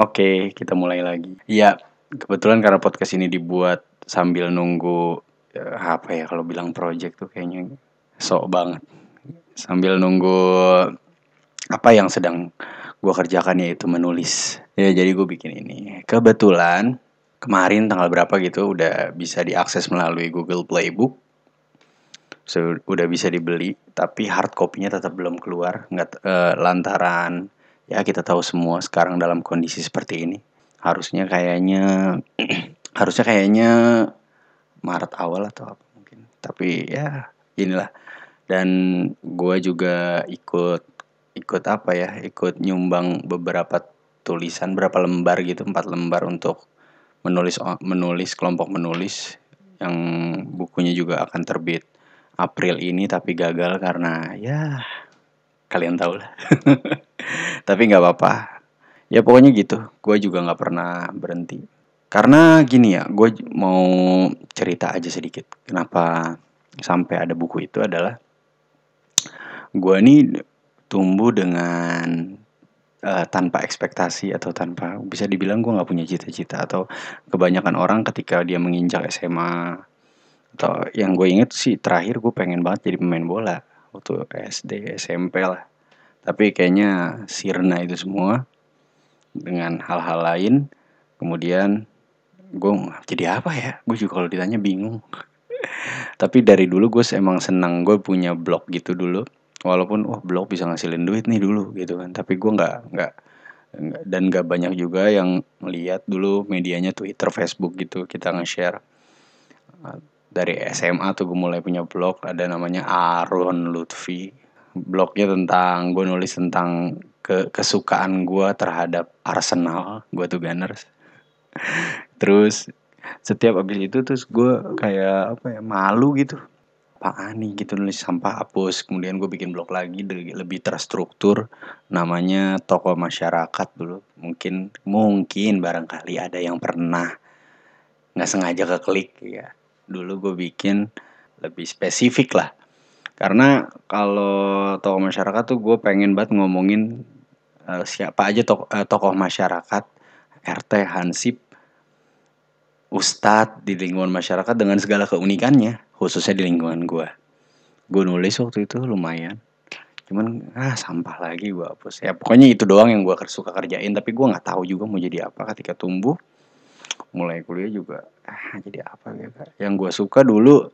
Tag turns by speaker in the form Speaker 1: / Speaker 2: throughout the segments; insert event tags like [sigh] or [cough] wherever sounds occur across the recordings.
Speaker 1: Oke, kita mulai lagi. Iya, kebetulan karena podcast ini dibuat sambil nunggu eh, apa ya kalau bilang project tuh kayaknya sok banget. Sambil nunggu apa yang sedang gue kerjakan yaitu menulis. Ya, jadi gue bikin ini. Kebetulan kemarin tanggal berapa gitu udah bisa diakses melalui Google Playbook. So, udah bisa dibeli, tapi hard copy-nya tetap belum keluar, nggak eh, lantaran ya kita tahu semua sekarang dalam kondisi seperti ini. Harusnya kayaknya [clears throat] harusnya kayaknya Maret awal atau apa mungkin. Tapi ya inilah. Dan gue juga ikut ikut apa ya ikut nyumbang beberapa tulisan berapa lembar gitu empat lembar untuk menulis menulis kelompok menulis yang bukunya juga akan terbit April ini tapi gagal karena ya kalian tahu lah. [laughs] Tapi nggak apa-apa. Ya pokoknya gitu. Gue juga nggak pernah berhenti. Karena gini ya gue mau cerita aja sedikit. Kenapa sampai ada buku itu adalah gue ini tumbuh dengan uh, tanpa ekspektasi atau tanpa bisa dibilang gue nggak punya cita-cita. Atau kebanyakan orang ketika dia menginjak SMA atau yang gue inget sih terakhir gue pengen banget jadi pemain bola waktu SD SMP lah. Tapi kayaknya sirna itu semua dengan hal-hal lain. Kemudian gue jadi apa ya? Gue juga kalau ditanya bingung. [laughs] Tapi dari dulu gue emang senang gue punya blog gitu dulu. Walaupun wah blog bisa ngasilin duit nih dulu gitu kan. Tapi gue nggak nggak dan gak banyak juga yang melihat dulu medianya Twitter, Facebook gitu kita nge-share dari SMA tuh gue mulai punya blog ada namanya Aaron Lutfi. Blognya tentang gue nulis tentang ke kesukaan gue terhadap Arsenal gue tuh Gunners. [laughs] Terus setiap abis itu terus gue kayak apa ya malu gitu. Apa nih gitu nulis sampah hapus. Kemudian gue bikin blog lagi lebih terstruktur. Namanya tokoh masyarakat dulu. Mungkin mungkin barangkali ada yang pernah nggak sengaja keklik ya dulu gue bikin lebih spesifik lah karena kalau tokoh masyarakat tuh gue pengen banget ngomongin uh, siapa aja tokoh, uh, tokoh masyarakat, RT, Hansip, Ustadz di lingkungan masyarakat dengan segala keunikannya, khususnya di lingkungan gue. Gue nulis waktu itu lumayan. Cuman ah sampah lagi gue hapus. Ya pokoknya itu doang yang gue suka kerjain. Tapi gue nggak tahu juga mau jadi apa ketika tumbuh. Mulai kuliah juga ah jadi apa gitu. Yang gue suka dulu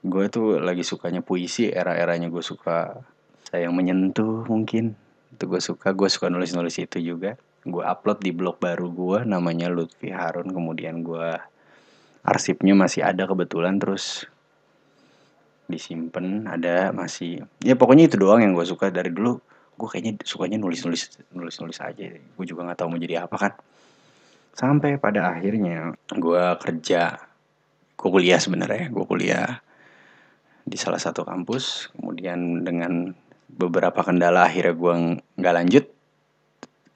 Speaker 1: gue tuh lagi sukanya puisi era-eranya gue suka saya yang menyentuh mungkin itu gue suka. Gue suka nulis-nulis itu juga. Gue upload di blog baru gue namanya Lutfi Harun. Kemudian gue arsipnya masih ada kebetulan terus disimpan ada masih ya pokoknya itu doang yang gue suka. Dari dulu gue kayaknya sukanya nulis-nulis nulis-nulis aja. Gue juga nggak tahu mau jadi apa kan sampai pada akhirnya gue kerja gue kuliah sebenarnya. Gue kuliah di salah satu kampus. Kemudian dengan beberapa kendala akhirnya gue nggak lanjut.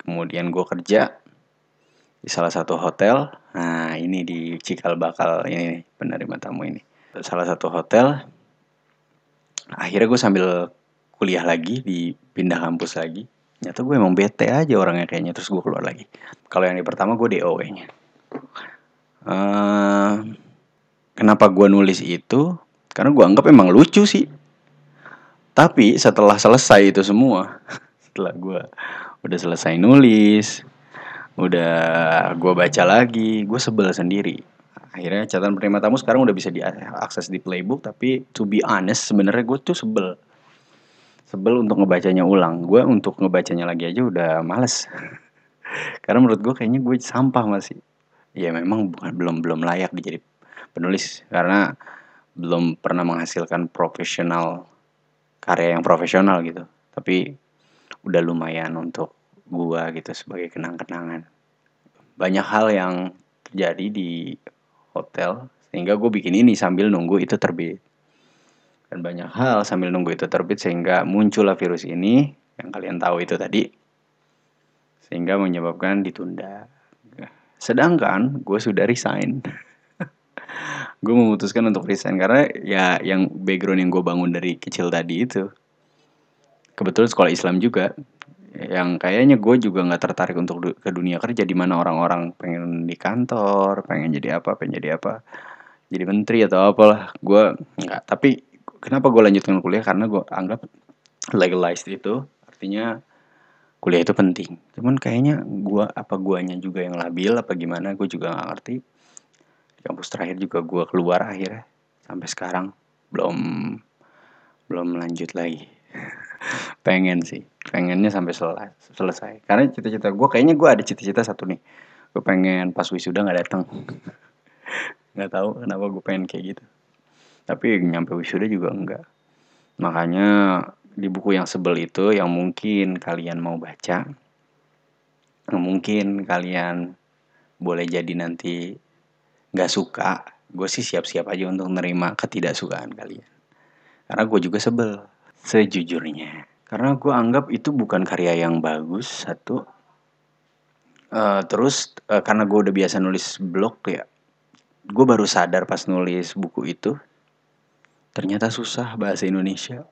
Speaker 1: Kemudian gue kerja di salah satu hotel. Nah ini di Cikal Bakal ini penerima tamu ini. Salah satu hotel. Akhirnya gue sambil kuliah lagi di pindah kampus lagi nyata gue emang bete aja orangnya kayaknya terus gue keluar lagi kalau yang di pertama gue DO kayaknya uh, kenapa gue nulis itu karena gue anggap emang lucu sih. Tapi setelah selesai itu semua, [laughs] setelah gue udah selesai nulis, udah gue baca lagi, gue sebel sendiri. Akhirnya catatan penerima tamu sekarang udah bisa diakses di playbook, tapi to be honest sebenarnya gue tuh sebel. Sebel untuk ngebacanya ulang. Gue untuk ngebacanya lagi aja udah males. [laughs] Karena menurut gue kayaknya gue sampah masih. Ya memang bukan belum belum layak dijadi penulis karena belum pernah menghasilkan profesional karya yang profesional gitu tapi udah lumayan untuk gua gitu sebagai kenang-kenangan banyak hal yang terjadi di hotel sehingga gue bikin ini sambil nunggu itu terbit dan banyak hal sambil nunggu itu terbit sehingga muncullah virus ini yang kalian tahu itu tadi. Sehingga menyebabkan ditunda. Sedangkan gue sudah resign. [laughs] Gue memutuskan untuk resign karena ya yang background yang gue bangun dari kecil tadi itu. Kebetulan sekolah Islam juga. Yang kayaknya gue juga nggak tertarik untuk ke dunia kerja di mana orang-orang pengen di kantor pengen jadi apa pengen jadi apa. Jadi menteri atau apalah gue nggak. Tapi kenapa gue lanjutkan kuliah? Karena gue anggap legalized itu artinya kuliah itu penting. Cuman kayaknya gue apa guanya juga yang labil apa gimana gue juga nggak ngerti. Di kampus terakhir juga gue keluar akhirnya. Sampai sekarang belum belum lanjut lagi. [laughs] Pengen sih. Pengennya sampai selesai selesai. Karena cita-cita gue kayaknya gue ada cita-cita satu nih. Gue pengen pas wisuda nggak datang [laughs] nggak tahu kenapa gue pengen kayak gitu tapi nyampe wisuda juga enggak. Makanya di buku yang sebel itu yang mungkin kalian mau baca yang mungkin kalian boleh jadi nanti nggak suka gue sih siap-siap aja untuk nerima ketidaksukaan kalian. Karena gue juga sebel sejujurnya. Karena gue anggap itu bukan karya yang bagus satu. Eh, terus eh, karena gue udah biasa nulis blog ya gue baru sadar pas nulis buku itu ternyata susah bahasa Indonesia.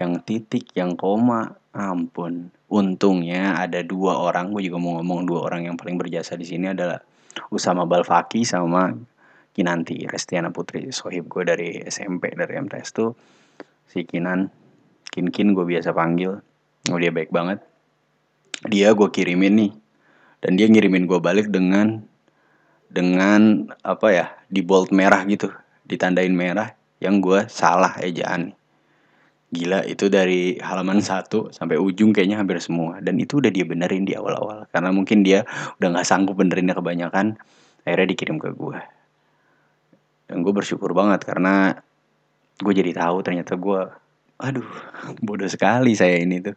Speaker 1: Yang titik yang koma ampun. Untungnya ada dua orang gue juga mau ngomong dua orang yang paling berjasa di sini adalah Usama Balfaki sama Kinanti Restiana Putri sohib gue dari SMP dari MTS tuh. Si Kinan Kin Kin gue biasa panggil. Oh dia baik banget. Dia gue kirimin nih. Dan dia ngirimin gue balik dengan dengan apa ya di bold merah gitu. Ditandain merah yang gue salah ejaan. Gila itu dari halaman satu sampai ujung kayaknya hampir semua. Dan itu udah dia benerin di awal-awal. Karena mungkin dia udah nggak sanggup benerinnya kebanyakan akhirnya dikirim ke gue dan gue bersyukur banget karena gue jadi tahu ternyata gue aduh [laughs] bodoh sekali saya ini tuh.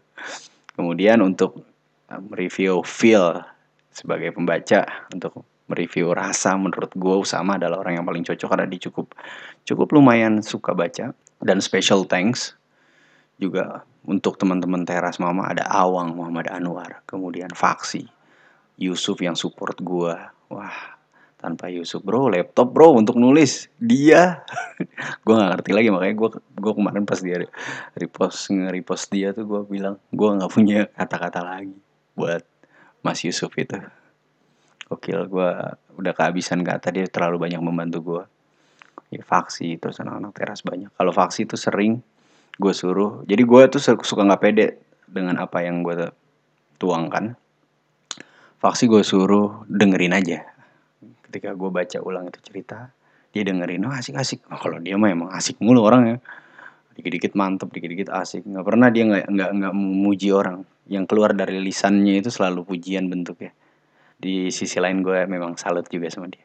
Speaker 1: Kemudian untuk mereview feel sebagai pembaca untuk mereview rasa menurut gue Usama adalah orang yang paling cocok karena dia cukup cukup lumayan suka baca. Dan special thanks juga untuk teman-teman teras mama ada Awang Muhammad Anwar kemudian Faksi Yusuf yang support gue wah tanpa Yusuf bro laptop bro untuk nulis. Dia. [laughs] Gue nggak ngerti lagi makanya gue gue kemarin pas dia repost nge-repost dia tuh gue bilang gue nggak punya kata-kata lagi buat Mas Yusuf itu Gokil gue udah kehabisan kata dia terlalu banyak membantu gue ya, Faksi terus anak-anak teras banyak. Kalau Faksi itu sering gue suruh. Jadi gue tuh suka nggak pede dengan apa yang gue tuangkan. Faksi gue suruh dengerin aja. Ketika gue baca ulang itu cerita dia dengerin oh asik-asik. Oh, kalau dia mah emang asik mulu orang ya dikit-dikit mantep dikit-dikit asik. Nggak pernah dia nggak nggak nggak memuji orang. Yang keluar dari lisannya itu selalu pujian bentuknya di sisi lain gue memang salut juga sama dia.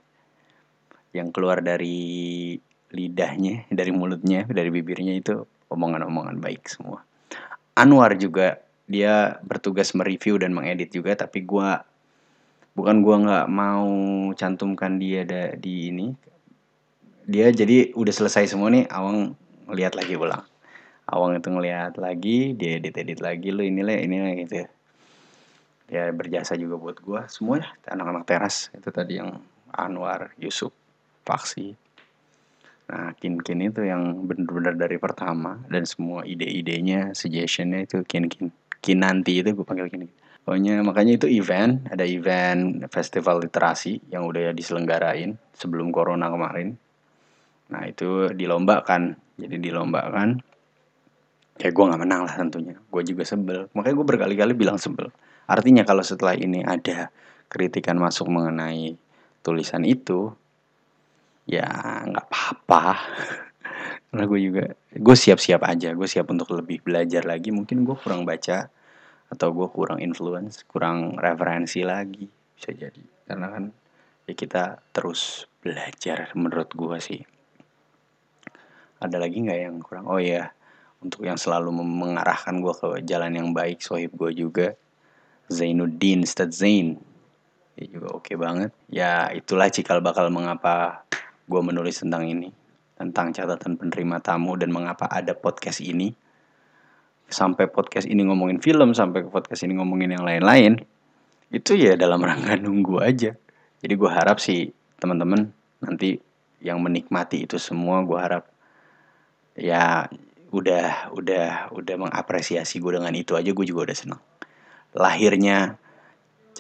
Speaker 1: Yang keluar dari lidahnya dari mulutnya dari bibirnya itu omongan-omongan baik semua. Anwar juga dia bertugas mereview dan mengedit juga tapi gue bukan gue nggak mau cantumkan dia da, di ini. Dia jadi udah selesai semua nih awang lihat lagi ulang. Awang itu ngeliat lagi dia edit edit lagi lu inilah inilah gitu ya berjasa juga buat gue semua ya anak-anak teras. Itu tadi yang Anwar Yusuf Faksi. Nah kin kin itu yang bener-bener dari pertama. Dan semua ide-idenya suggestionnya itu kin kin kinanti itu gue panggil kin pokoknya makanya itu event. Ada event festival literasi yang udah diselenggarain sebelum corona kemarin. Nah itu dilombakan. Jadi dilombakan. Ya gue nggak menang lah tentunya. Gue juga sebel. Makanya gue berkali-kali bilang sebel artinya kalau setelah ini ada kritikan masuk mengenai tulisan itu ya nggak apa-apa. [laughs] Karena gue juga gue siap-siap aja gue siap untuk lebih belajar lagi. Mungkin gue kurang baca atau gue kurang influence kurang referensi lagi. Bisa jadi. Karena kan ya kita terus belajar menurut gue sih. Ada lagi nggak yang kurang? Oh ya untuk yang selalu mengarahkan gue ke jalan yang baik sohib gue juga Zainuddin Stad Zain. Ya juga oke okay banget. Ya itulah cikal bakal mengapa gue menulis tentang ini. Tentang catatan penerima tamu dan mengapa ada podcast ini. Sampai podcast ini ngomongin film sampai podcast ini ngomongin yang lain-lain. Itu ya dalam rangka nunggu aja. Jadi gue harap sih teman-teman nanti yang menikmati itu semua gue harap ya udah udah udah mengapresiasi gue dengan itu aja gue juga udah senang lahirnya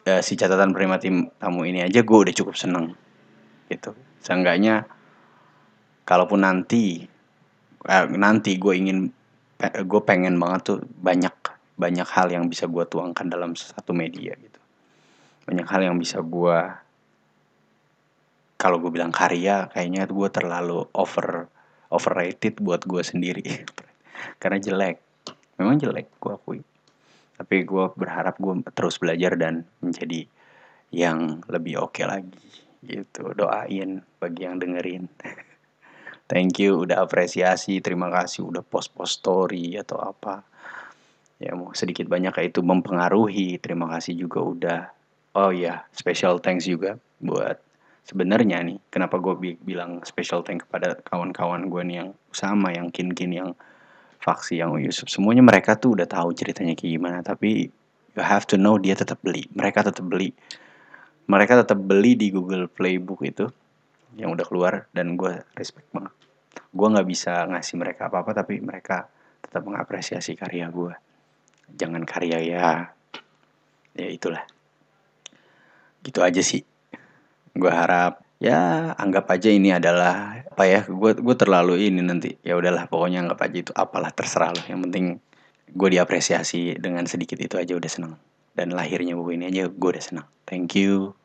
Speaker 1: uh, si catatan prima tim tamu ini aja gue udah cukup seneng gitu. Seenggaknya kalaupun nanti uh, nanti gue ingin gue pengen banget tuh banyak banyak hal yang bisa gue tuangkan dalam satu media gitu. Banyak hal yang bisa gue kalau gue bilang karya kayaknya gue terlalu over overrated buat gue sendiri. [laughs] Karena jelek. Memang jelek gue akui tapi gue berharap gue terus belajar dan menjadi yang lebih oke okay lagi gitu. Doain bagi yang dengerin. [laughs] Thank you udah apresiasi. Terima kasih udah post post story atau apa. Ya mau sedikit banyak kayak itu mempengaruhi. Terima kasih juga udah oh ya special thanks juga buat sebenarnya nih kenapa gue bilang special thanks kepada kawan-kawan gue nih yang sama yang kin-kin yang Faksi yang Yusuf. Semuanya mereka tuh udah tahu ceritanya kayak gimana tapi you have to know dia tetap beli. Mereka tetap beli. Mereka tetap beli di Google Playbook itu yang udah keluar dan gue respect banget. Gue nggak bisa ngasih mereka apa apa tapi mereka tetap mengapresiasi karya gue jangan karya ya. Ya itulah. Gitu aja sih. Gue harap ya anggap aja ini adalah apa ya gue gue terlalu ini nanti. Ya udahlah pokoknya anggap aja itu apalah terserah loh yang penting gue diapresiasi dengan sedikit itu aja udah seneng. Dan lahirnya buku ini aja gue udah seneng. Thank you